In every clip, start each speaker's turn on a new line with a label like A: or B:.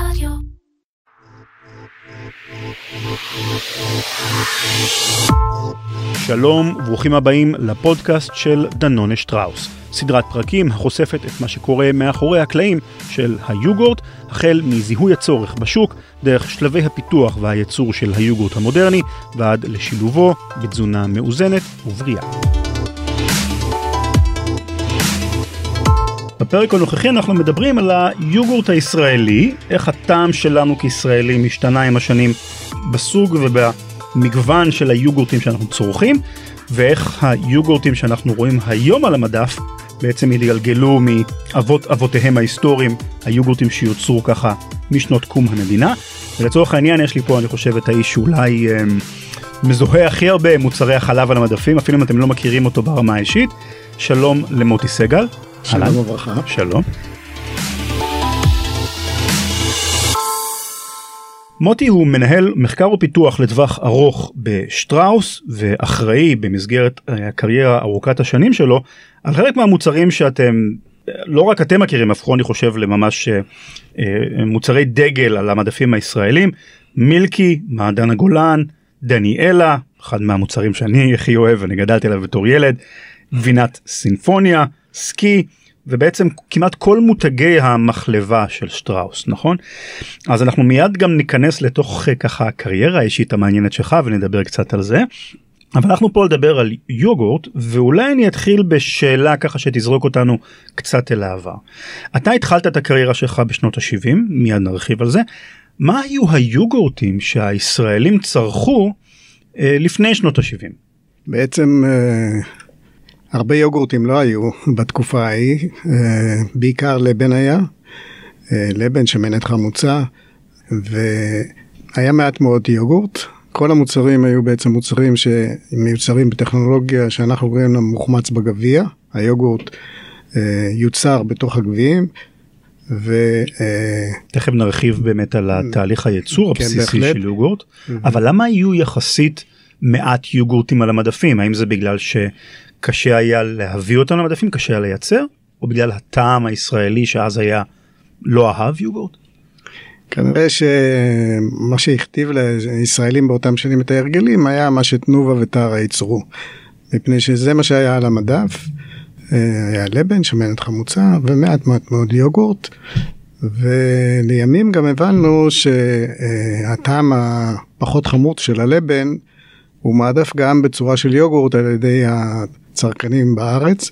A: רדיו.
B: שלום וברוכים הבאים לפודקאסט של דנונה שטראוס, סדרת פרקים החושפת את מה שקורה מאחורי הקלעים של היוגורט, החל מזיהוי הצורך בשוק, דרך שלבי הפיתוח והייצור של היוגורט המודרני, ועד לשילובו בתזונה מאוזנת ובריאה. בפרק הנוכחי אנחנו מדברים על היוגורט הישראלי, איך הטעם שלנו כישראלים השתנה עם השנים בסוג ובמגוון של היוגורטים שאנחנו צורכים, ואיך היוגורטים שאנחנו רואים היום על המדף בעצם התגלגלו מאבות אבותיהם ההיסטוריים, היוגורטים שיוצרו ככה משנות קום המדינה. ולצורך העניין יש לי פה אני חושב את האיש שאולי אה, מזוהה הכי הרבה מוצרי החלב על המדפים, אפילו אם אתם לא מכירים אותו ברמה האישית. שלום למוטי סגל.
C: שלום. וברכה.
B: שלום. מוטי הוא מנהל מחקר ופיתוח לטווח ארוך בשטראוס ואחראי במסגרת אה, הקריירה ארוכת השנים שלו על חלק מהמוצרים שאתם לא רק אתם מכירים הפכו אני חושב לממש אה, אה, מוצרי דגל על המדפים הישראלים מילקי מעדן הגולן דניאלה אחד מהמוצרים שאני הכי אוהב אני גדלתי עליו בתור ילד גבינת סינפוניה סקי ובעצם כמעט כל מותגי המחלבה של שטראוס נכון אז אנחנו מיד גם ניכנס לתוך אה, ככה הקריירה האישית המעניינת שלך ונדבר קצת על זה. אבל אנחנו פה לדבר על יוגורט ואולי אני אתחיל בשאלה ככה שתזרוק אותנו קצת אל העבר. אתה התחלת את הקריירה שלך בשנות ה-70 מיד נרחיב על זה. מה היו היוגורטים שהישראלים צרכו אה, לפני שנות ה-70?
C: בעצם אה, הרבה יוגורטים לא היו בתקופה ההיא, אה, בעיקר לבן היה, אה, לבן שמנת חמוצה, והיה מעט מאוד יוגורט. כל המוצרים היו בעצם מוצרים שמיוצרים בטכנולוגיה שאנחנו קוראים לה מוחמץ בגביע, היוגורט אה, יוצר בתוך הגביעים. ו...
B: תכף נרחיב באמת על התהליך הייצור
C: כן,
B: הבסיסי
C: בהחלט.
B: של יוגורט, אבל למה היו יחסית מעט יוגורטים על המדפים? האם זה בגלל שקשה היה להביא אותם למדפים, קשה היה לייצר, או בגלל הטעם הישראלי שאז היה לא אהב יוגורט?
C: כנראה שמה שהכתיב לישראלים באותם שנים את ההרגלים היה מה שתנובה וטרה ייצרו. מפני שזה מה שהיה על המדף, אה, היה לבן, שמנת חמוצה ומעט מעט מאוד יוגורט. ולימים גם הבנו שהטעם הפחות חמוץ של הלבן הוא מעדף גם בצורה של יוגורט על ידי הצרכנים בארץ.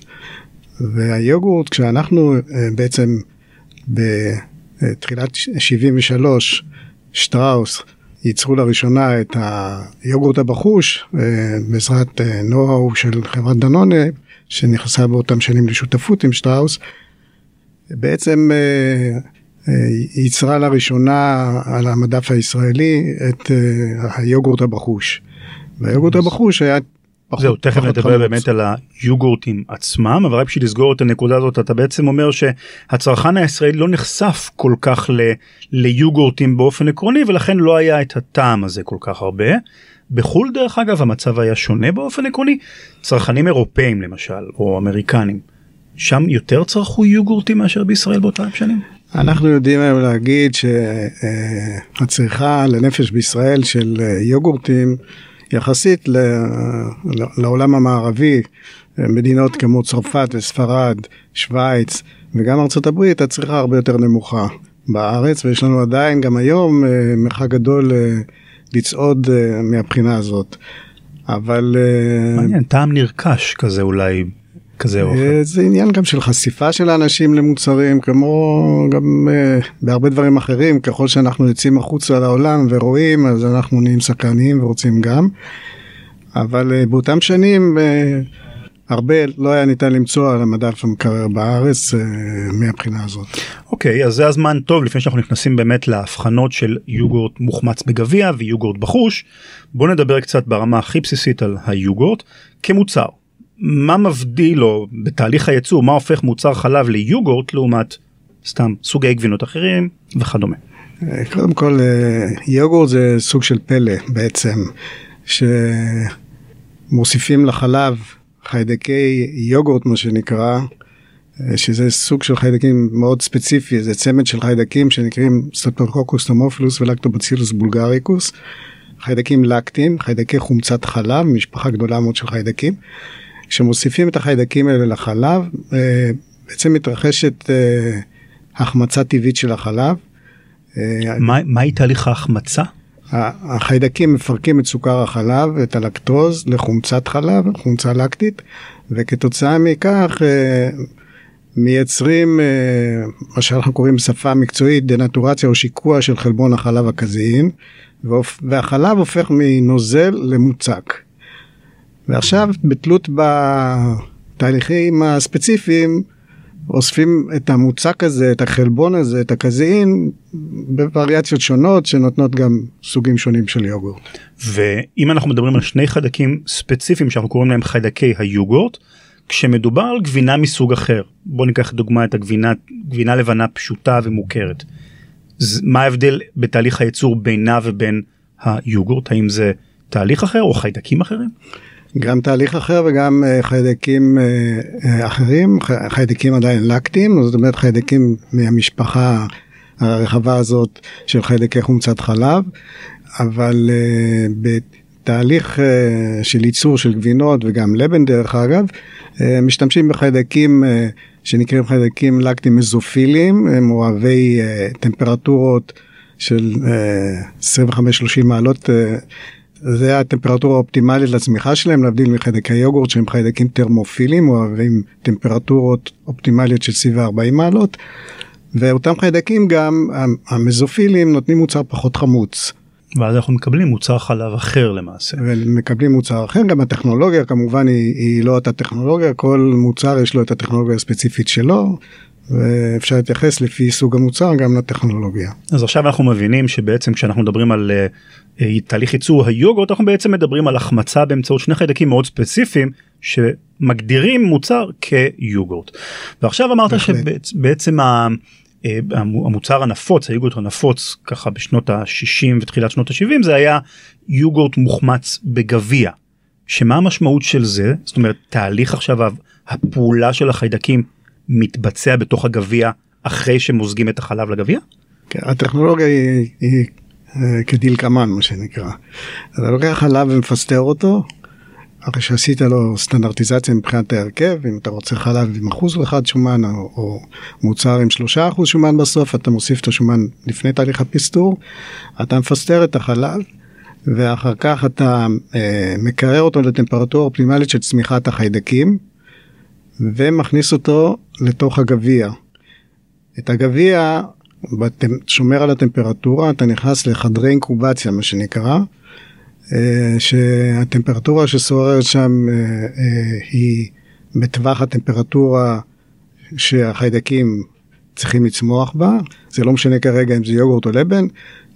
C: והיוגורט כשאנחנו אה, בעצם בתחילת 73 שטראוס ייצרו לראשונה את היוגורט הבחוש אה, בעזרת אה, נו-האו של חברת דנונה שנכנסה באותם שנים לשותפות עם שטראוס. בעצם אה, אה, ייצרה לראשונה על המדף הישראלי את אה, היוגורט הבחוש. והיוגורט הבחוש היה פחות
B: זהו, תכף נדבר. באמת על היוגורטים עצמם, אבל רק בשביל לסגור את הנקודה הזאת, אתה בעצם אומר שהצרכן הישראלי לא נחשף כל כך ל, ליוגורטים באופן עקרוני, ולכן לא היה את הטעם הזה כל כך הרבה. בחו"ל דרך אגב המצב היה שונה באופן עקרוני, צרכנים אירופאים למשל, או אמריקנים, שם יותר צרכו יוגורטים מאשר בישראל באותם שנים?
C: אנחנו יודעים היום להגיד שהצריכה לנפש בישראל של אה, יוגורטים יחסית ל- לעולם המערבי, מדינות כמו צרפת וספרד, שווייץ וגם ארצות הברית, הצריכה הרבה יותר נמוכה בארץ ויש לנו עדיין גם היום אה, מרחק גדול אה, לצעוד אה, מהבחינה הזאת. אבל
B: מעניין, טעם נרכש כזה אולי, כזה או אחר.
C: זה עניין גם של חשיפה של האנשים למוצרים כמו גם אה, בהרבה דברים אחרים ככל שאנחנו יוצאים החוצה לעולם ורואים אז אנחנו נהיים סקרניים ורוצים גם. אבל אה, באותם שנים אה, הרבה לא היה ניתן למצוא על המדף המקרר בארץ אה, מהבחינה הזאת.
B: אוקיי, אז זה הזמן טוב לפני שאנחנו נכנסים באמת להבחנות של יוגורט מוחמץ בגביע ויוגורט בחוש. בוא נדבר קצת ברמה הכי בסיסית על היוגורט כמוצר. מה מבדיל או בתהליך הייצור מה הופך מוצר חלב ליוגורט לעומת סתם סוגי גבינות אחרים וכדומה.
C: אה, קודם כל אה, יוגורט זה סוג של פלא בעצם שמוסיפים לחלב חיידקי יוגורט מה שנקרא שזה סוג של חיידקים מאוד ספציפי, זה צמד של חיידקים שנקראים סטרפטוקוקוס תרמופילוס ולקטובצילוס בולגריקוס, חיידקים לקטיים, חיידקי חומצת חלב, משפחה גדולה מאוד של חיידקים. כשמוסיפים את החיידקים האלה לחלב, אה, בעצם מתרחשת אה, החמצה טבעית של החלב.
B: מה, מהי תהליך ההחמצה?
C: החיידקים מפרקים את סוכר החלב, את הלקטוז, לחומצת חלב, חומצה לקטית, וכתוצאה מכך מייצרים מה שאנחנו קוראים בשפה מקצועית דנטורציה או שיקוע של חלבון החלב הקזאין, והחלב הופך מנוזל למוצק. ועכשיו בתלות בתהליכים הספציפיים אוספים את המוצק הזה, את החלבון הזה, את הקזאין, בווריאציות שונות שנותנות גם סוגים שונים של יוגורט.
B: ואם אנחנו מדברים על שני חיידקים ספציפיים שאנחנו קוראים להם חיידקי היוגורט, כשמדובר על גבינה מסוג אחר, בוא ניקח דוגמא את הגבינה, גבינה לבנה פשוטה ומוכרת. מה ההבדל בתהליך הייצור בינה ובין היוגורט? האם זה תהליך אחר או חיידקים אחרים?
C: גם תהליך אחר וגם uh, חיידקים uh, uh, אחרים, חיידקים עדיין לקטיים, זאת אומרת חיידקים מהמשפחה הרחבה הזאת של חיידקי חומצת חלב, אבל בתהליך של ייצור של גבינות וגם לבן דרך אגב, משתמשים בחיידקים שנקראים חיידקים לקטיים מזופיליים, הם אוהבי טמפרטורות של uh, 25-30 מעלות. זה הטמפרטורה האופטימלית לצמיחה שלהם, להבדיל מחיידקי יוגורט שהם חיידקים טרמופילים, אוהבים טמפרטורות אופטימליות של סביב 40 מעלות. ואותם חיידקים גם, המזופילים נותנים מוצר פחות חמוץ.
B: ואז אנחנו מקבלים מוצר חלב אחר למעשה.
C: ומקבלים מוצר אחר, גם הטכנולוגיה כמובן היא, היא לא אותה טכנולוגיה, כל מוצר יש לו את הטכנולוגיה הספציפית שלו, ואפשר להתייחס לפי סוג המוצר גם לטכנולוגיה.
B: אז עכשיו אנחנו מבינים שבעצם כשאנחנו מדברים על uh, תהליך ייצור היוגורט אנחנו בעצם מדברים על החמצה באמצעות שני חיידקים מאוד ספציפיים שמגדירים מוצר כיוגורט. ועכשיו אמרת שבעצם ה... אה, המוצר הנפוץ היוגורט הנפוץ ככה בשנות ה-60 ותחילת שנות ה-70 זה היה יוגורט מוחמץ בגביע. שמה המשמעות של זה זאת אומרת תהליך עכשיו הפעולה של החיידקים מתבצע בתוך הגביע אחרי שמוזגים את החלב לגביע?
C: כן, הטכנולוגיה היא, היא אה, כדלקמן מה שנקרא. אתה לוקח חלב ומפסטר אותו, אחרי שעשית לו סטנדרטיזציה מבחינת ההרכב, אם אתה רוצה חלב עם אחוז אחד שומן או, או מוצר עם שלושה אחוז שומן בסוף, אתה מוסיף את השומן לפני תהליך הפסטור, אתה מפסטר את החלב. ואחר כך אתה אה, מקרר אותו לטמפרטורה אופטימלית של צמיחת החיידקים ומכניס אותו לתוך הגביע. את הגביע שומר על הטמפרטורה, אתה נכנס לחדרי אינקובציה מה שנקרא, אה, שהטמפרטורה ששוררת שם אה, אה, היא בטווח הטמפרטורה שהחיידקים צריכים לצמוח בה, זה לא משנה כרגע אם זה יוגורט או לבן,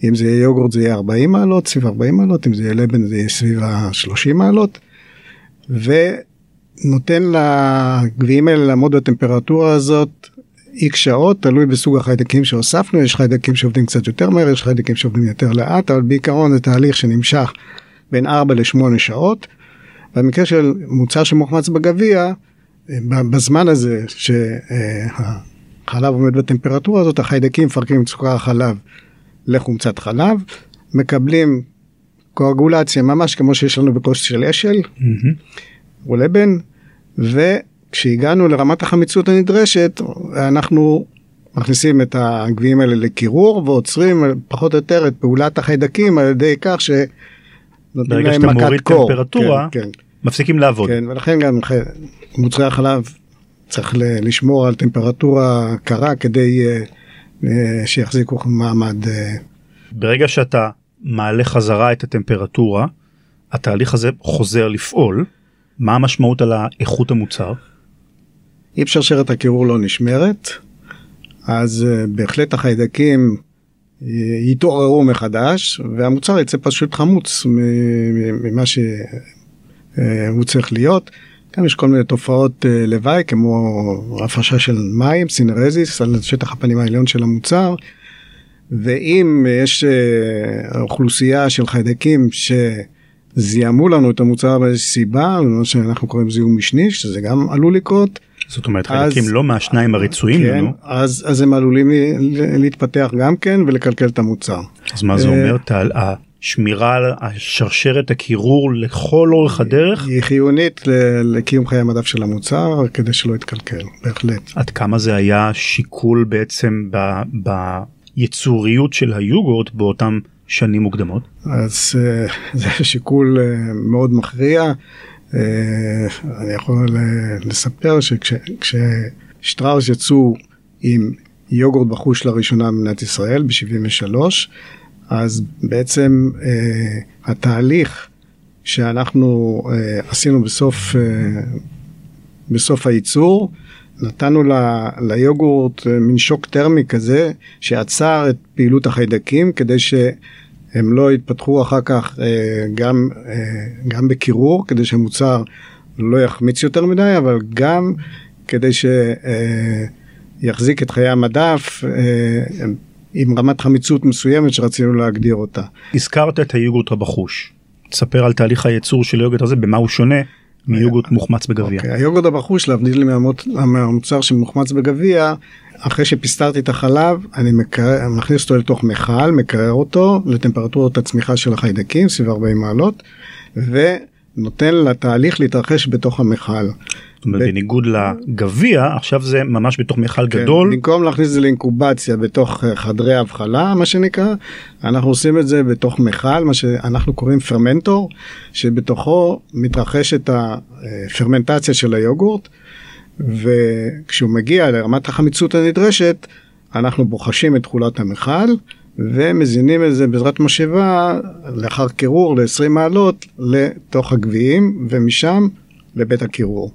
C: אם זה יהיה יוגורט זה יהיה 40 מעלות, סביב 40 מעלות, אם זה יהיה לבן זה יהיה סביב ה-30 מעלות, ונותן לגביעים האלה לעמוד בטמפרטורה הזאת איקס שעות, תלוי בסוג החיידקים שהוספנו, יש חיידקים שעובדים קצת יותר מהר, יש חיידקים שעובדים יותר לאט, אבל בעיקרון זה תהליך שנמשך בין 4 ל-8 שעות. במקרה של מוצר שמוחמץ בגביע, בזמן הזה שהחלב עומד בטמפרטורה הזאת, החיידקים מפרקים את סוכר החלב לחומצת חלב, מקבלים קואגולציה ממש כמו שיש לנו בכוס של אשל, mm-hmm. או לבן, ו... כשהגענו לרמת החמיצות הנדרשת, אנחנו מכניסים את הגביעים האלה לקירור ועוצרים פחות או יותר את פעולת החיידקים על ידי כך
B: שנותנים להם מכת קור. טמפרטורה, כן, כן. מפסיקים לעבוד.
C: כן, ולכן גם מוצרי החלב צריך לשמור על טמפרטורה קרה כדי אה, אה, שיחזיקו מעמד. אה.
B: ברגע שאתה מעלה חזרה את הטמפרטורה, התהליך הזה חוזר לפעול. מה המשמעות על איכות המוצר?
C: אם שרשרת הקירור לא נשמרת, אז uh, בהחלט החיידקים uh, יתעוררו מחדש והמוצר יצא פשוט חמוץ ממה שהוא uh, צריך להיות. גם יש כל מיני תופעות לוואי כמו הפרשה של מים, סינרזיס על שטח הפנים העליון של המוצר. ואם יש אוכלוסייה של חיידקים שזיהמו לנו את המוצר באיזושהי סיבה, מה שאנחנו קוראים זיהום משני, שזה גם עלול לקרות,
B: זאת אומרת חיידקים לא מהשניים הרצויים
C: כן,
B: לנו.
C: אז, אז הם עלולים להתפתח גם כן ולקלקל את המוצר.
B: אז מה זה
C: אה,
B: אומר? טל, השמירה על השרשרת הקירור לכל אורך הדרך?
C: היא חיונית לקיום חיי המדף של המוצר כדי שלא יתקלקל, בהחלט.
B: עד כמה זה היה שיקול בעצם ב- ביצוריות של היוגורט באותם שנים מוקדמות?
C: אז אה, זה שיקול אה, מאוד מכריע. אה, אני יכול לספר שכששטראוס יצאו עם יוגורט בחוש לראשונה במדינת ישראל ב-73, אז בעצם אה, התהליך שאנחנו אה, עשינו בסוף, אה, בסוף הייצור, נתנו ל, ליוגורט מין שוק טרמי כזה שעצר את פעילות החיידקים כדי שהם לא יתפתחו אחר כך אה, גם, אה, גם בקירור כדי שהמוצר לא יחמיץ יותר מדי אבל גם כדי שיחזיק את חיי המדף אה, עם רמת חמיצות מסוימת שרצינו להגדיר אותה.
B: הזכרת את היוגורט הבחוש. תספר על תהליך הייצור של היוגורט הזה במה הוא שונה מיוגורט מוחמץ בגביע.
C: אוקיי, היוגורט הבחוש להבדיל מהמות- מהמוצר שמוחמץ בגביע, אחרי שפיסטרתי את החלב אני מקרר, מכניס אותו לתוך מכל, מקרר אותו לטמפרטורת הצמיחה של החיידקים סביב 40 מעלות ונותן לתהליך להתרחש בתוך המכל.
B: זאת אומרת, בניגוד לגביע עכשיו זה ממש בתוך מכל
C: כן,
B: גדול.
C: במקום להכניס את זה לאינקובציה בתוך אה, חדרי הבחלה מה שנקרא אנחנו עושים את זה בתוך מכל מה שאנחנו קוראים פרמנטור שבתוכו מתרחשת הפרמנטציה של היוגורט וכשהוא מגיע לרמת החמיצות הנדרשת אנחנו בוחשים את תכולת המכל ומזינים את זה בעזרת משאבה לאחר קירור ל-20 מעלות לתוך הגביעים ומשם לבית הקירור.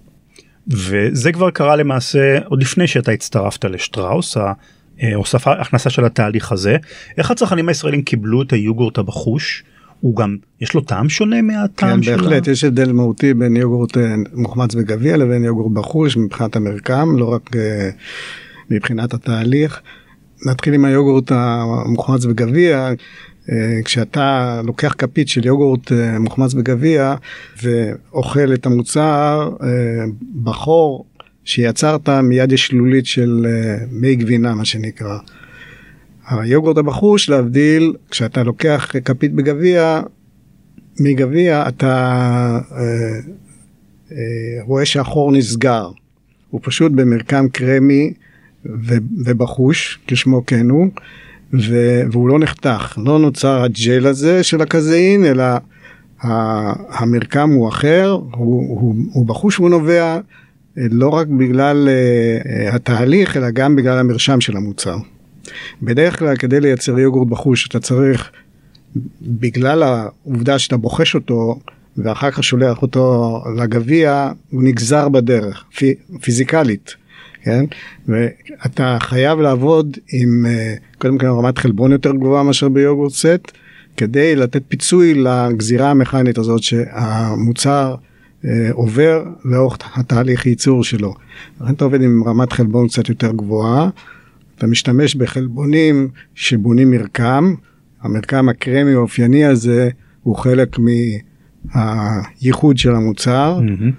B: וזה כבר קרה למעשה עוד לפני שאתה הצטרפת לשטראוס, ההוספה, הכנסה של התהליך הזה. איך הצרכנים הישראלים קיבלו את היוגורט הבחוש? הוא גם, יש לו טעם שונה מהטעם
C: כן,
B: של
C: בהחלט
B: ה...
C: יש הבדל מהותי בין יוגורט אה, מוחמץ בגביע לבין יוגורט בחוש מבחינת המרקם, לא רק אה, מבחינת התהליך. נתחיל עם היוגורט המוחמץ בגביע. אה, כשאתה לוקח כפית של יוגורט אה, מוחמץ בגביע ואוכל את המוצר אה, בחור שיצרת מיד יש שלולית של מי גבינה מה שנקרא. היוגורט הבחוש להבדיל כשאתה לוקח כפית בגביע מגביע אתה אה, אה, רואה שהחור נסגר. הוא פשוט במרקם קרמי ובחוש כשמו כן הוא ו- והוא לא נחתך לא נוצר הג'ל הזה של הקזאין אלא ה- המרקם הוא אחר הוא, הוא, הוא בחוש והוא נובע אה, לא רק בגלל אה, התהליך אלא גם בגלל המרשם של המוצר. בדרך כלל כדי לייצר יוגורט בחוש אתה צריך בגלל העובדה שאתה בוחש אותו ואחר כך שולח אותו לגביע הוא נגזר בדרך פי, פיזיקלית. כן? ואתה חייב לעבוד עם אה, קודם כל רמת חלבון יותר גבוהה מאשר ביוגורט סט כדי לתת פיצוי לגזירה המכנית הזאת שהמוצר אה, עובר לאורך התהליך ייצור שלו. לכן אתה עובד עם רמת חלבון קצת יותר גבוהה, אתה משתמש בחלבונים שבונים מרקם, המרקם הקרמי האופייני הזה הוא חלק מהייחוד של המוצר,
B: מהמם.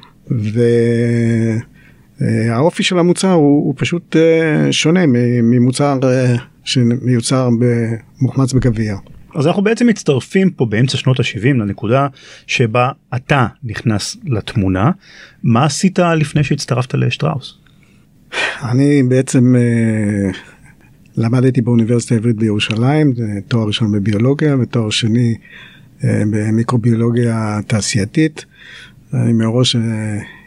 C: והאופי של המוצר הוא, הוא פשוט אה, שונה ממוצר אה, שמיוצר במוחמץ בגביע.
B: אז אנחנו בעצם מצטרפים פה באמצע שנות ה-70 לנקודה שבה אתה נכנס לתמונה. מה עשית לפני שהצטרפת לשטראוס?
C: אני בעצם אה, למדתי באוניברסיטה העברית בירושלים, תואר ראשון בביולוגיה ותואר שני אה, במיקרוביולוגיה תעשייתית. אני מראש אה,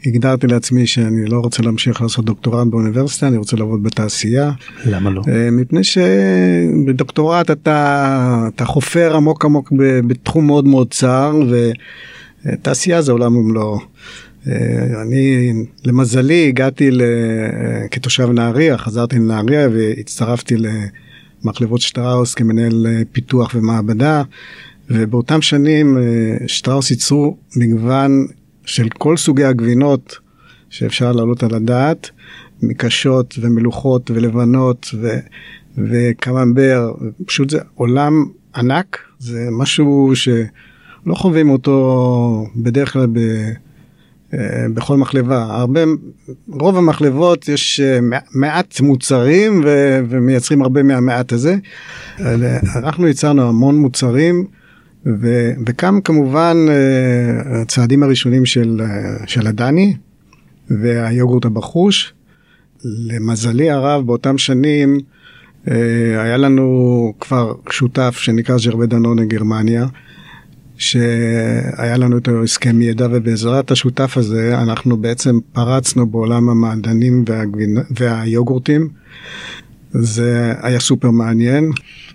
C: הגדרתי לעצמי שאני לא רוצה להמשיך לעשות דוקטורט באוניברסיטה, אני רוצה לעבוד בתעשייה.
B: למה לא?
C: אה, מפני שבדוקטורט אתה, אתה חופר עמוק עמוק בתחום מאוד מאוד צר ותעשייה זה עולם ומלואו. אה, אני למזלי הגעתי ל... אה, כתושב נהריה, חזרתי לנהריה והצטרפתי למחלבות שטראוס כמנהל אה, פיתוח ומעבדה ובאותם שנים אה, שטראוס ייצרו מגוון של כל סוגי הגבינות שאפשר להעלות על הדעת, מקשות ומלוכות ולבנות ו... וקממבר, פשוט זה עולם ענק, זה משהו שלא חווים אותו בדרך כלל ב... אה, בכל מחלבה. הרבה, רוב המחלבות יש אה, מעט מוצרים ו, ומייצרים הרבה מהמעט הזה. אנחנו ייצרנו המון מוצרים וכאן כמובן הצעדים הראשונים של, של הדני והיוגורט הבחוש. למזלי הרב באותם שנים היה לנו כבר שותף שנקרא ז'רבה דנונה גרמניה. שהיה לנו את הסכם ידע ובעזרת השותף הזה אנחנו בעצם פרצנו בעולם המעדנים והגבינה, והיוגורטים. זה היה סופר מעניין.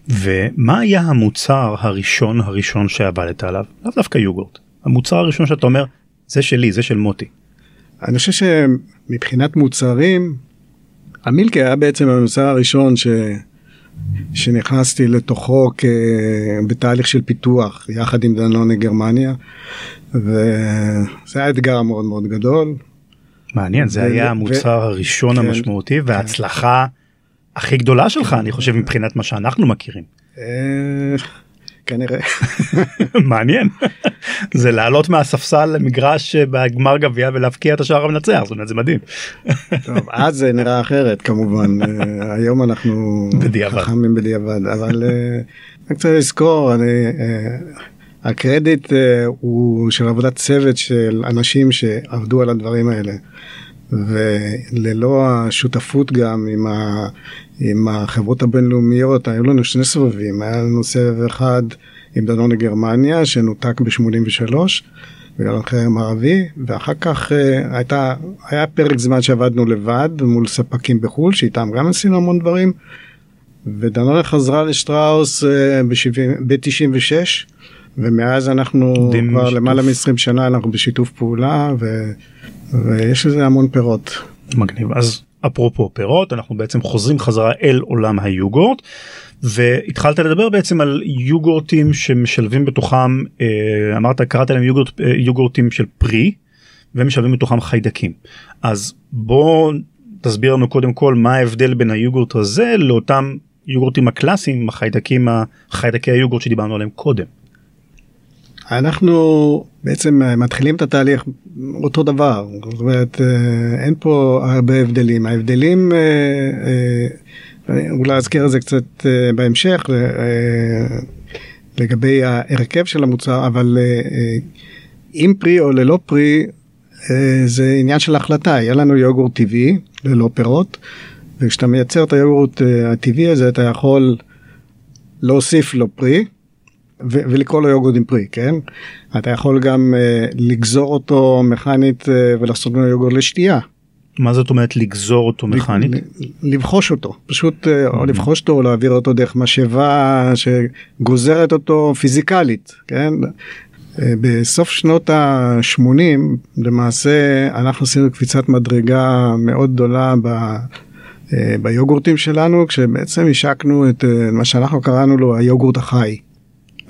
B: ומה היה המוצר הראשון הראשון שעבדת עליו? לאו דווקא יוגורט. המוצר הראשון שאתה אומר זה שלי זה של מוטי.
C: אני חושב שמבחינת מוצרים המילקי היה בעצם המוצר הראשון ש... שנכנסתי לתוכו כ... בתהליך של פיתוח יחד עם דנונה גרמניה וזה היה אתגר מאוד מאוד גדול.
B: מעניין זה ו... היה המוצר ו... הראשון כן, המשמעותי כן. הכי גדולה שלך אני חושב מבחינת מה שאנחנו מכירים.
C: אה, כנראה.
B: מעניין. זה לעלות מהספסל למגרש בגמר גביע ולהבקיע את השער המנצח זאת אומרת זה מדהים.
C: טוב, אז זה נראה אחרת כמובן אה, היום אנחנו
B: בדיעבד.
C: חכמים בדיעבד אבל אה, אני רוצה לזכור אני אה, הקרדיט הוא של עבודת צוות של אנשים שעבדו על הדברים האלה. וללא השותפות גם עם, ה, עם החברות הבינלאומיות, היו לנו שני סבבים, היה לנו סבב אחד עם דנון לגרמניה שנותק ב-83 בגלל החרם הערבי, ואחר כך uh, הייתה, היה פרק זמן שעבדנו לבד מול ספקים בחו"ל, שאיתם גם עשינו המון דברים, ודנון חזרה לשטראוס uh, ב-96, ומאז אנחנו כבר שיתוף. למעלה מ-20 שנה אנחנו בשיתוף פעולה, ו... ויש לזה המון פירות.
B: מגניב אז אפרופו פירות אנחנו בעצם חוזרים חזרה אל עולם היוגורט והתחלת לדבר בעצם על יוגורטים שמשלבים בתוכם אה, אמרת קראת להם יוגורט, אה, יוגורטים של פרי ומשלבים בתוכם חיידקים אז בוא תסביר לנו קודם כל מה ההבדל בין היוגורט הזה לאותם יוגורטים הקלאסיים החיידקים החיידקי היוגורט שדיברנו עליהם קודם.
C: אנחנו בעצם אה, מתחילים את התהליך אותו דבר, זאת אומרת אה, אין פה הרבה הבדלים, ההבדלים, אה, אולי אזכיר את זה קצת בהמשך לגבי ההרכב של המוצר, אבל עם פרי או ללא פרי זה עניין של החלטה, היה לנו יוגורט טבעי ללא פירות, וכשאתה מייצר את היוגורט הטבעי הזה אתה יכול להוסיף לו פרי. ולקרוא לו יוגורט עם פרי, כן? אתה יכול גם uh, לגזור אותו מכנית uh, ולעשות ממנו יוגורט לשתייה.
B: מה זאת אומרת לגזור אותו מכנית?
C: לבחוש אותו, פשוט uh, או לבחוש אותו או להעביר אותו דרך משאבה שגוזרת אותו פיזיקלית, כן? בסוף שנות ה-80 למעשה אנחנו עשינו קפיצת מדרגה מאוד גדולה ב... ביוגורטים שלנו כשבעצם השקנו את מה שאנחנו קראנו לו היוגורט החי.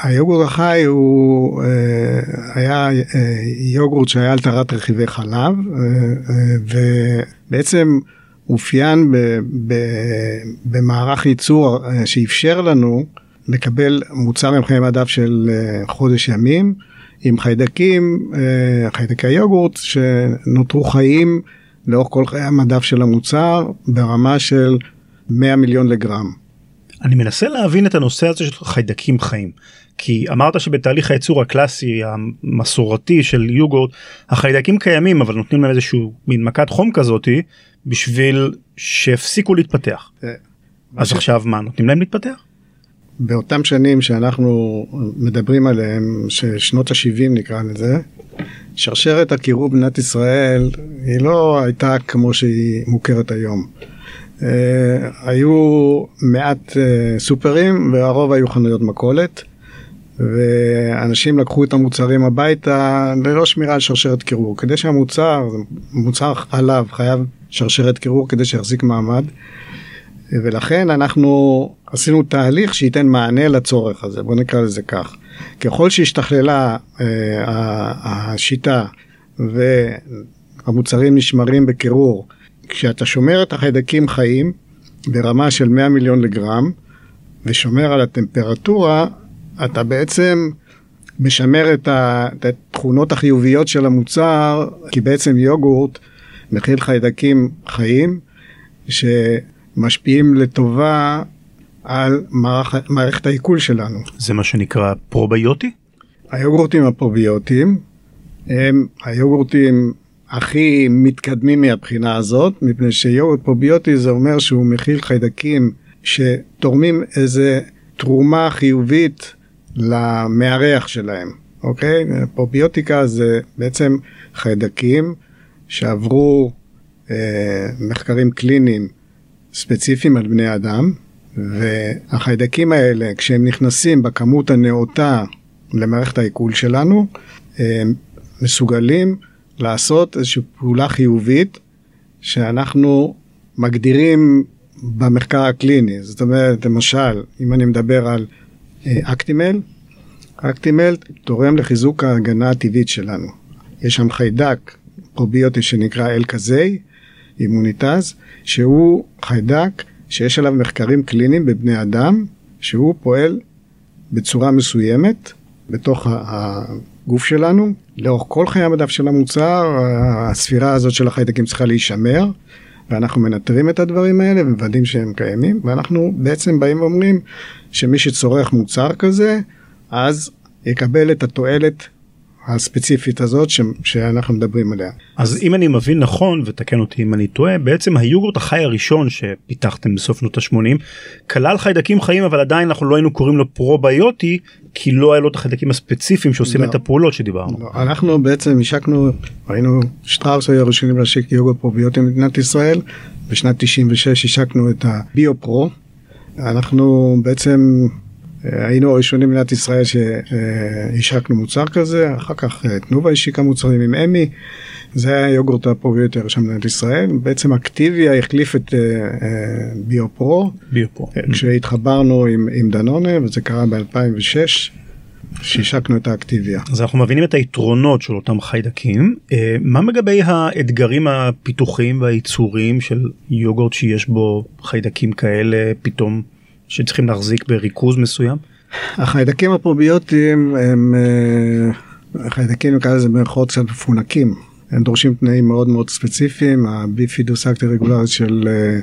C: היוגורט החי הוא אה, היה אה, יוגורט שהיה על טהרת רכיבי חלב אה, ובעצם אופיין במערך ייצור שאפשר לנו לקבל מוצר עם חיי מדף של חודש ימים עם חיידקים, חיידקי היוגורט שנותרו חיים לאורך כל חיי המדף של המוצר ברמה של 100 מיליון לגרם.
B: אני מנסה להבין את הנושא הזה של חיידקים חיים. כי אמרת שבתהליך הייצור הקלאסי המסורתי של יוגורט החיידקים קיימים אבל נותנים להם איזשהו מין מכת חום כזאתי בשביל שיפסיקו להתפתח. אה, אז ש... עכשיו מה נותנים להם להתפתח?
C: באותם שנים שאנחנו מדברים עליהם ששנות ה-70 נקרא לזה שרשרת הקירוב במדינת ישראל היא לא הייתה כמו שהיא מוכרת היום. Uh, היו מעט uh, סופרים והרוב היו חנויות מכולת. ואנשים לקחו את המוצרים הביתה ללא שמירה על שרשרת קירור. כדי שהמוצר, מוצר חלב חייב שרשרת קירור כדי שיחזיק מעמד. ולכן אנחנו עשינו תהליך שייתן מענה לצורך הזה, בוא נקרא לזה כך. ככל שהשתכללה אה, השיטה והמוצרים נשמרים בקירור, כשאתה שומר את החיידקים חיים ברמה של 100 מיליון לגרם ושומר על הטמפרטורה, אתה בעצם משמר את, התכונות החיוביות של המוצר, כי בעצם יוגורט מכיל חיידקים חיים שמשפיעים לטובה על מערכ, מערכת העיכול שלנו.
B: זה מה שנקרא פרוביוטי?
C: היוגורטים הפרוביוטיים הם היוגורטים הכי מתקדמים מהבחינה הזאת, מפני שיוגורט פרוביוטי זה אומר שהוא מכיל חיידקים שתורמים איזה תרומה חיובית למארח שלהם, אוקיי? פרוביוטיקה זה בעצם חיידקים שעברו אה, מחקרים קליניים ספציפיים על בני אדם, והחיידקים האלה, כשהם נכנסים בכמות הנאותה למערכת העיכול שלנו, הם מסוגלים לעשות איזושהי פעולה חיובית שאנחנו מגדירים במחקר הקליני. זאת אומרת, למשל, אם אני מדבר על אה, אקטימל, אקטימל תורם לחיזוק ההגנה הטבעית שלנו. יש שם חיידק פרוביוטי שנקרא אלקזי, אימוניטז, שהוא חיידק שיש עליו מחקרים קליניים בבני אדם, שהוא פועל בצורה מסוימת בתוך הגוף שלנו. לאורך כל חיי המדף של המוצר, הספירה הזאת של החיידקים צריכה להישמר, ואנחנו מנטרים את הדברים האלה ומוודאים שהם קיימים, ואנחנו בעצם באים ואומרים שמי שצורך מוצר כזה, אז יקבל את התועלת הספציפית הזאת ש... שאנחנו מדברים עליה.
B: אז אם אני מבין נכון ותקן אותי אם אני טועה בעצם היוגורט החי הראשון שפיתחתם בסוף שנות ה-80 כלל חיידקים חיים אבל עדיין אנחנו לא היינו קוראים לו פרוביוטי כי לא היה לו את החיידקים הספציפיים שעושים לא. את הפעולות שדיברנו.
C: לא, אנחנו בעצם השקנו היינו שטראוס היו הראשונים להשיק יוגורט פרוביוטי במדינת ישראל בשנת 96 השקנו את הביו פרו. אנחנו בעצם היינו הראשונים במדינת ישראל שהשקנו מוצר כזה, אחר כך אה, תנובה השיקה מוצרים עם אמי, זה היה היוגורט הפרוביוטי הראשון במדינת ישראל, בעצם אקטיביה החליף את ביו פרו,
B: ביו פרו,
C: כשהתחברנו עם, עם דנונה וזה קרה ב-2006. שהשקנו את האקטיביה.
B: אז אנחנו מבינים את היתרונות של אותם חיידקים. אה, מה לגבי האתגרים הפיתוחיים והייצוריים של יוגורט שיש בו חיידקים כאלה פתאום שצריכים להחזיק בריכוז מסוים?
C: החיידקים הפרוביוטיים הם אה, חיידקים נקרא לזה במירכאות קצת מפונקים. הם דורשים תנאים מאוד מאוד ספציפיים, הביפידוס אקטי רגולרית של, אה,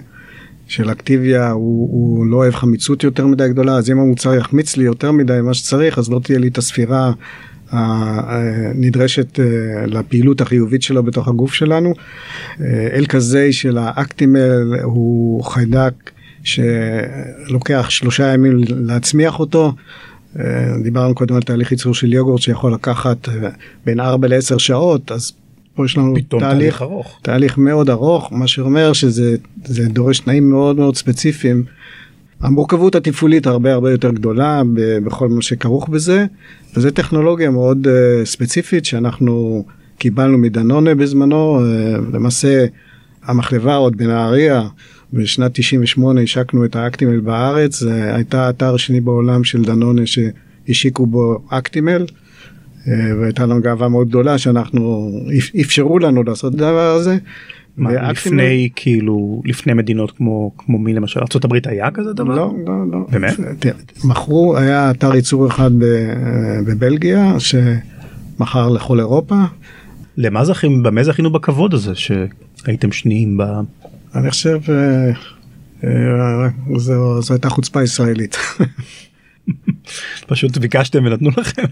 C: של אקטיביה הוא, הוא לא אוהב חמיצות יותר מדי גדולה, אז אם המוצר יחמיץ לי יותר מדי ממה שצריך, אז לא תהיה לי את הספירה הנדרשת אה, לפעילות החיובית שלו בתוך הגוף שלנו. אל כזה של האקטימל הוא חיידק שלוקח שלושה ימים להצמיח אותו. אה, דיברנו קודם על תהליך ייצור של יוגורט שיכול לקחת אה, בין 4 ל-10 שעות, אז פה יש לנו
B: תהליך, תהליך ארוך.
C: תהליך מאוד ארוך, מה שאומר שזה דורש תנאים מאוד מאוד ספציפיים. המורכבות התפעולית הרבה הרבה יותר גדולה בכל מה שכרוך בזה, וזו טכנולוגיה מאוד uh, ספציפית שאנחנו קיבלנו מדנונה בזמנו, uh, למעשה המחלבה עוד בנהריה בשנת 98 השקנו את האקטימל בארץ, זה הייתה אתר שני בעולם של דנונה שהשיקו בו אקטימל. אה, והייתה לנו גאווה מאוד גדולה שאנחנו אפשרו לנו לעשות את הדבר הזה.
B: מה, לפני כאילו לפני מדינות כמו כמו מי למשל ארה"ב היה כזה דבר?
C: לא לא לא.
B: באמת?
C: מכרו היה אתר ייצור אחד בבלגיה שמכר לכל אירופה.
B: למה זכינו במה זכינו בכבוד הזה שהייתם שניים ב...
C: אני חושב אה, אה, זו, זו הייתה חוצפה ישראלית.
B: פשוט ביקשתם ונתנו לכם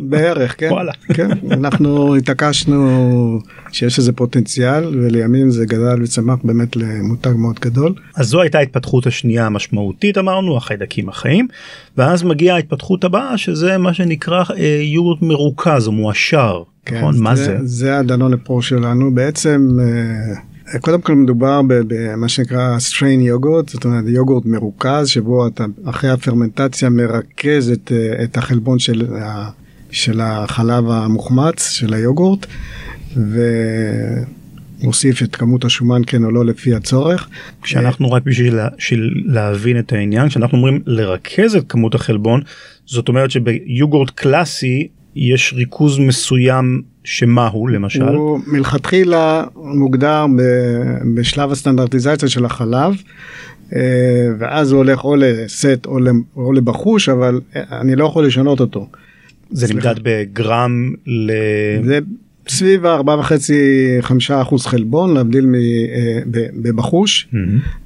C: בערך כן וואלה. כן אנחנו התעקשנו שיש איזה פוטנציאל ולימים זה גדל וצמח באמת למותג מאוד גדול.
B: אז זו הייתה ההתפתחות השנייה המשמעותית אמרנו החיידקים החיים ואז מגיעה ההתפתחות הבאה שזה מה שנקרא אה, יוגורט מרוכז או מועשר. כן, נכון? מה זה?
C: זה הדנון לפרו שלנו בעצם. אה, קודם כל מדובר במה שנקרא strain יוגורט, זאת אומרת יוגורט מרוכז שבו אתה אחרי הפרמנטציה מרכז את, את החלבון של, של החלב המוחמץ של היוגורט ומוסיף את כמות השומן כן או לא לפי הצורך.
B: כשאנחנו רק בשביל, בשביל להבין את העניין, כשאנחנו אומרים לרכז את כמות החלבון, זאת אומרת שביוגורט קלאסי יש ריכוז מסוים שמה הוא למשל?
C: הוא מלכתחילה מוגדר בשלב הסטנדרטיזציה של החלב אה, ואז הוא הולך או לסט או לבחוש אבל אני לא יכול לשנות אותו.
B: זה
C: סליחה.
B: נמדד בגרם ל...
C: זה סביב הארבעה וחצי חמישה אחוז חלבון להבדיל מ- אה, בבחוש.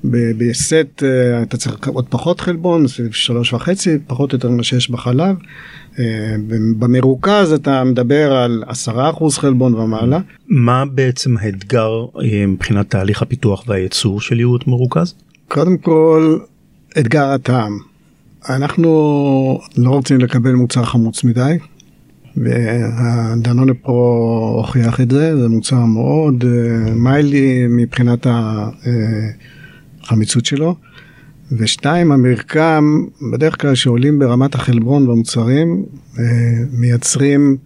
C: ב- בסט אה, אתה צריך עוד פחות חלבון סביב שלוש וחצי פחות או יותר ממה שיש בחלב. אה, במרוכז אתה מדבר על עשרה אחוז חלבון ומעלה.
B: מה בעצם האתגר אה, מבחינת תהליך הפיתוח והייצור של ייעוט מרוכז?
C: קודם כל אתגר הטעם. אנחנו לא רוצים לקבל מוצר חמוץ מדי. והדנונה פה הוכיח את זה, זה מוצר מאוד אה, מיילי מבחינת החמיצות שלו. ושתיים, המרקם, בדרך כלל שעולים ברמת החלבון במוצרים, אה, מייצרים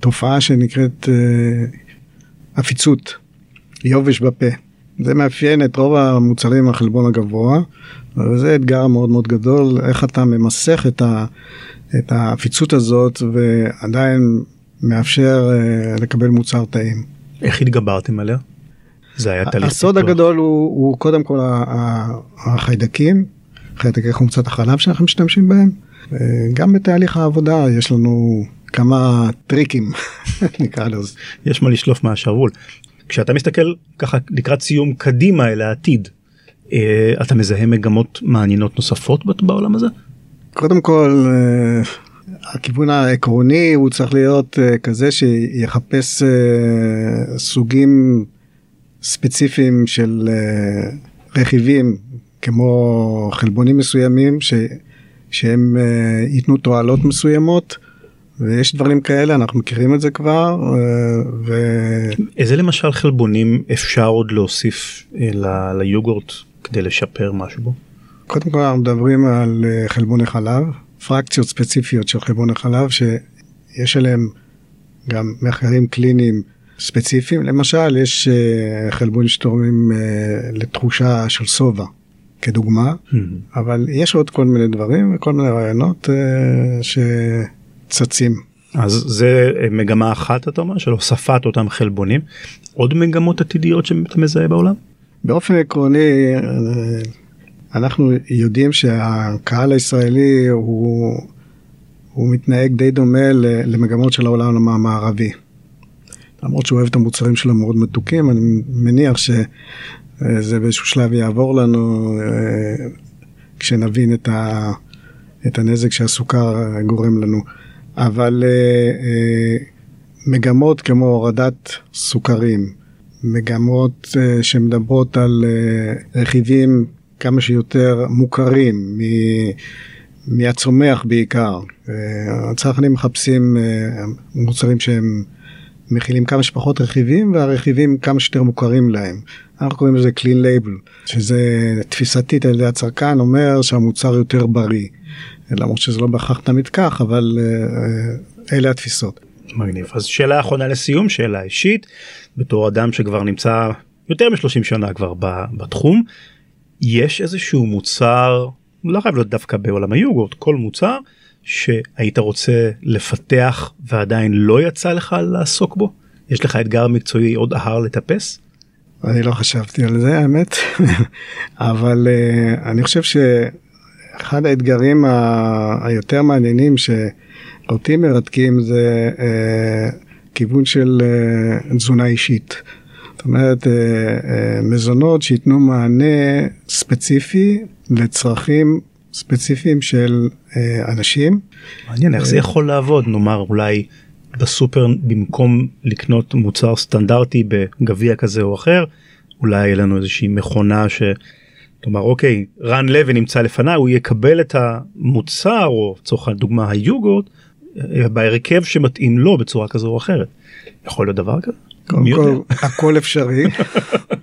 C: תופעה שנקראת אה, עפיצות, יובש בפה. זה מאפיין את רוב המוצרים עם החלבון הגבוה, וזה אתגר מאוד מאוד גדול, איך אתה ממסך את, ה, את העפיצות הזאת ועדיין מאפשר אה, לקבל מוצר טעים.
B: איך התגברתם עליה? זה היה תהליך
C: הסוד
B: פיתוח.
C: הגדול הוא, הוא קודם כל החיידקים, חיידקי חומצת החלב שאנחנו משתמשים בהם. אה, גם בתהליך העבודה יש לנו כמה טריקים, נקרא לזה.
B: יש מה לשלוף מהשרוול. כשאתה מסתכל ככה לקראת סיום קדימה אל העתיד, אה, אתה מזהה מגמות מעניינות נוספות בעולם הזה?
C: קודם כל, אה, הכיוון העקרוני הוא צריך להיות כזה שיחפש סוגים ספציפיים של אה, רכיבים כמו חלבונים מסוימים ש, שהם אה, ייתנו תועלות מסוימות ויש דברים כאלה אנחנו מכירים את זה כבר אה, ו...
B: איזה למשל חלבונים אפשר עוד להוסיף ל- ליוגורט כדי לשפר משהו בו?
C: קודם כל אנחנו מדברים על חלבוני חלב, פרקציות ספציפיות של חלבוני חלב שיש עליהם גם מחקרים קליניים ספציפיים. למשל, יש אה, חלבונים שתורמים אה, לתחושה של שובע, כדוגמה, אבל יש עוד כל מיני דברים וכל מיני רעיונות אה, שצצים.
B: אז זה מגמה אחת אתה אומר של הוספת אותם חלבונים. עוד מגמות עתידיות שאתה מזהה בעולם?
C: באופן עקרוני, אנחנו יודעים שהקהל הישראלי הוא, הוא מתנהג די דומה למגמות של העולם המערבי. למרות שהוא אוהב את המוצרים שלו מאוד מתוקים, אני מניח שזה באיזשהו שלב יעבור לנו אה, כשנבין את, ה, את הנזק שהסוכר אה, גורם לנו. אבל אה, אה, מגמות כמו הורדת סוכרים, מגמות אה, שמדברות על אה, רכיבים כמה שיותר מוכרים מ- מהצומח בעיקר. אה, הצרכנים מחפשים אה, מוצרים שהם מכילים כמה שפחות רכיבים והרכיבים כמה שיותר מוכרים להם. אנחנו קוראים לזה clean label, שזה תפיסתית על ידי הצרכן אומר שהמוצר יותר בריא. למרות שזה לא בהכרח תמיד כך, אבל אה, אה, אלה התפיסות.
B: מגניב. אז שאלה אחרונה לסיום, שאלה אישית, בתור אדם שכבר נמצא יותר מ-30 שנה כבר בתחום, יש איזשהו מוצר, לא חייב להיות דווקא בעולם היוגורט, כל מוצר שהיית רוצה לפתח ועדיין לא יצא לך לעסוק בו? יש לך אתגר מקצועי עוד הר לטפס?
C: אני לא חשבתי על זה האמת, אבל uh, אני חושב שאחד האתגרים ה- היותר מעניינים שאותי מרתקים זה uh, כיוון של uh, תזונה אישית. זאת אומרת, uh, uh, מזונות שייתנו מענה ספציפי לצרכים ספציפיים של uh, אנשים.
B: מעניין איך זה יכול לעבוד נאמר אולי בסופר במקום לקנות מוצר סטנדרטי בגביע כזה או אחר אולי יהיה לנו איזושהי מכונה ש... כלומר אוקיי רן לוי נמצא לפניי הוא יקבל את המוצר או לצורך הדוגמה היוגורט אה, בהרכב שמתאים לו בצורה כזו או אחרת. יכול להיות דבר כזה?
C: קודם? כל, הכל אפשרי.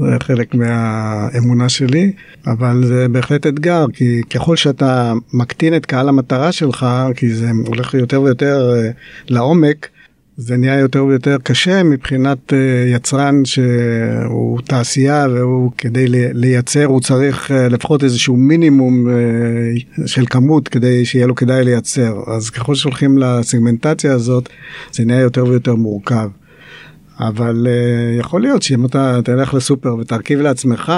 C: זה חלק מהאמונה שלי, אבל זה בהחלט אתגר, כי ככל שאתה מקטין את קהל המטרה שלך, כי זה הולך יותר ויותר אה, לעומק, זה נהיה יותר ויותר קשה מבחינת אה, יצרן שהוא תעשייה והוא כדי לי- לייצר הוא צריך אה, לפחות איזשהו מינימום של כמות כדי שיהיה לו כדאי לייצר אז ככל שהולכים לסגמנטציה הזאת זה נהיה יותר ויותר מורכב. אבל uh, יכול להיות שאם אתה תלך לסופר ותרכיב לעצמך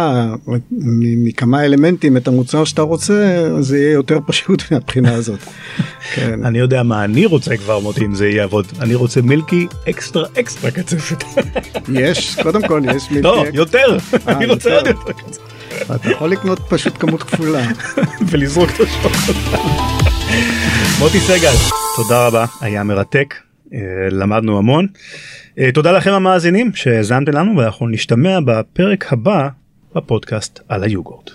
C: מכמה אלמנטים את המוצר שאתה רוצה זה יהיה יותר פשוט מהבחינה הזאת.
B: כן. אני יודע מה אני רוצה כבר מוטי אם זה יעבוד אני רוצה מילקי אקסטרה אקסטרה קצפת.
C: יש קודם כל יש
B: מילקי. לא יותר אה, אני רוצה עוד יותר קצפת.
C: אתה יכול לקנות פשוט כמות כפולה
B: ולזרוק את השוקולד. מוטי סגל תודה רבה היה מרתק למדנו המון. אה, תודה לכם המאזינים שהאזנתם לנו ואנחנו נשתמע בפרק הבא בפודקאסט על היוגורט.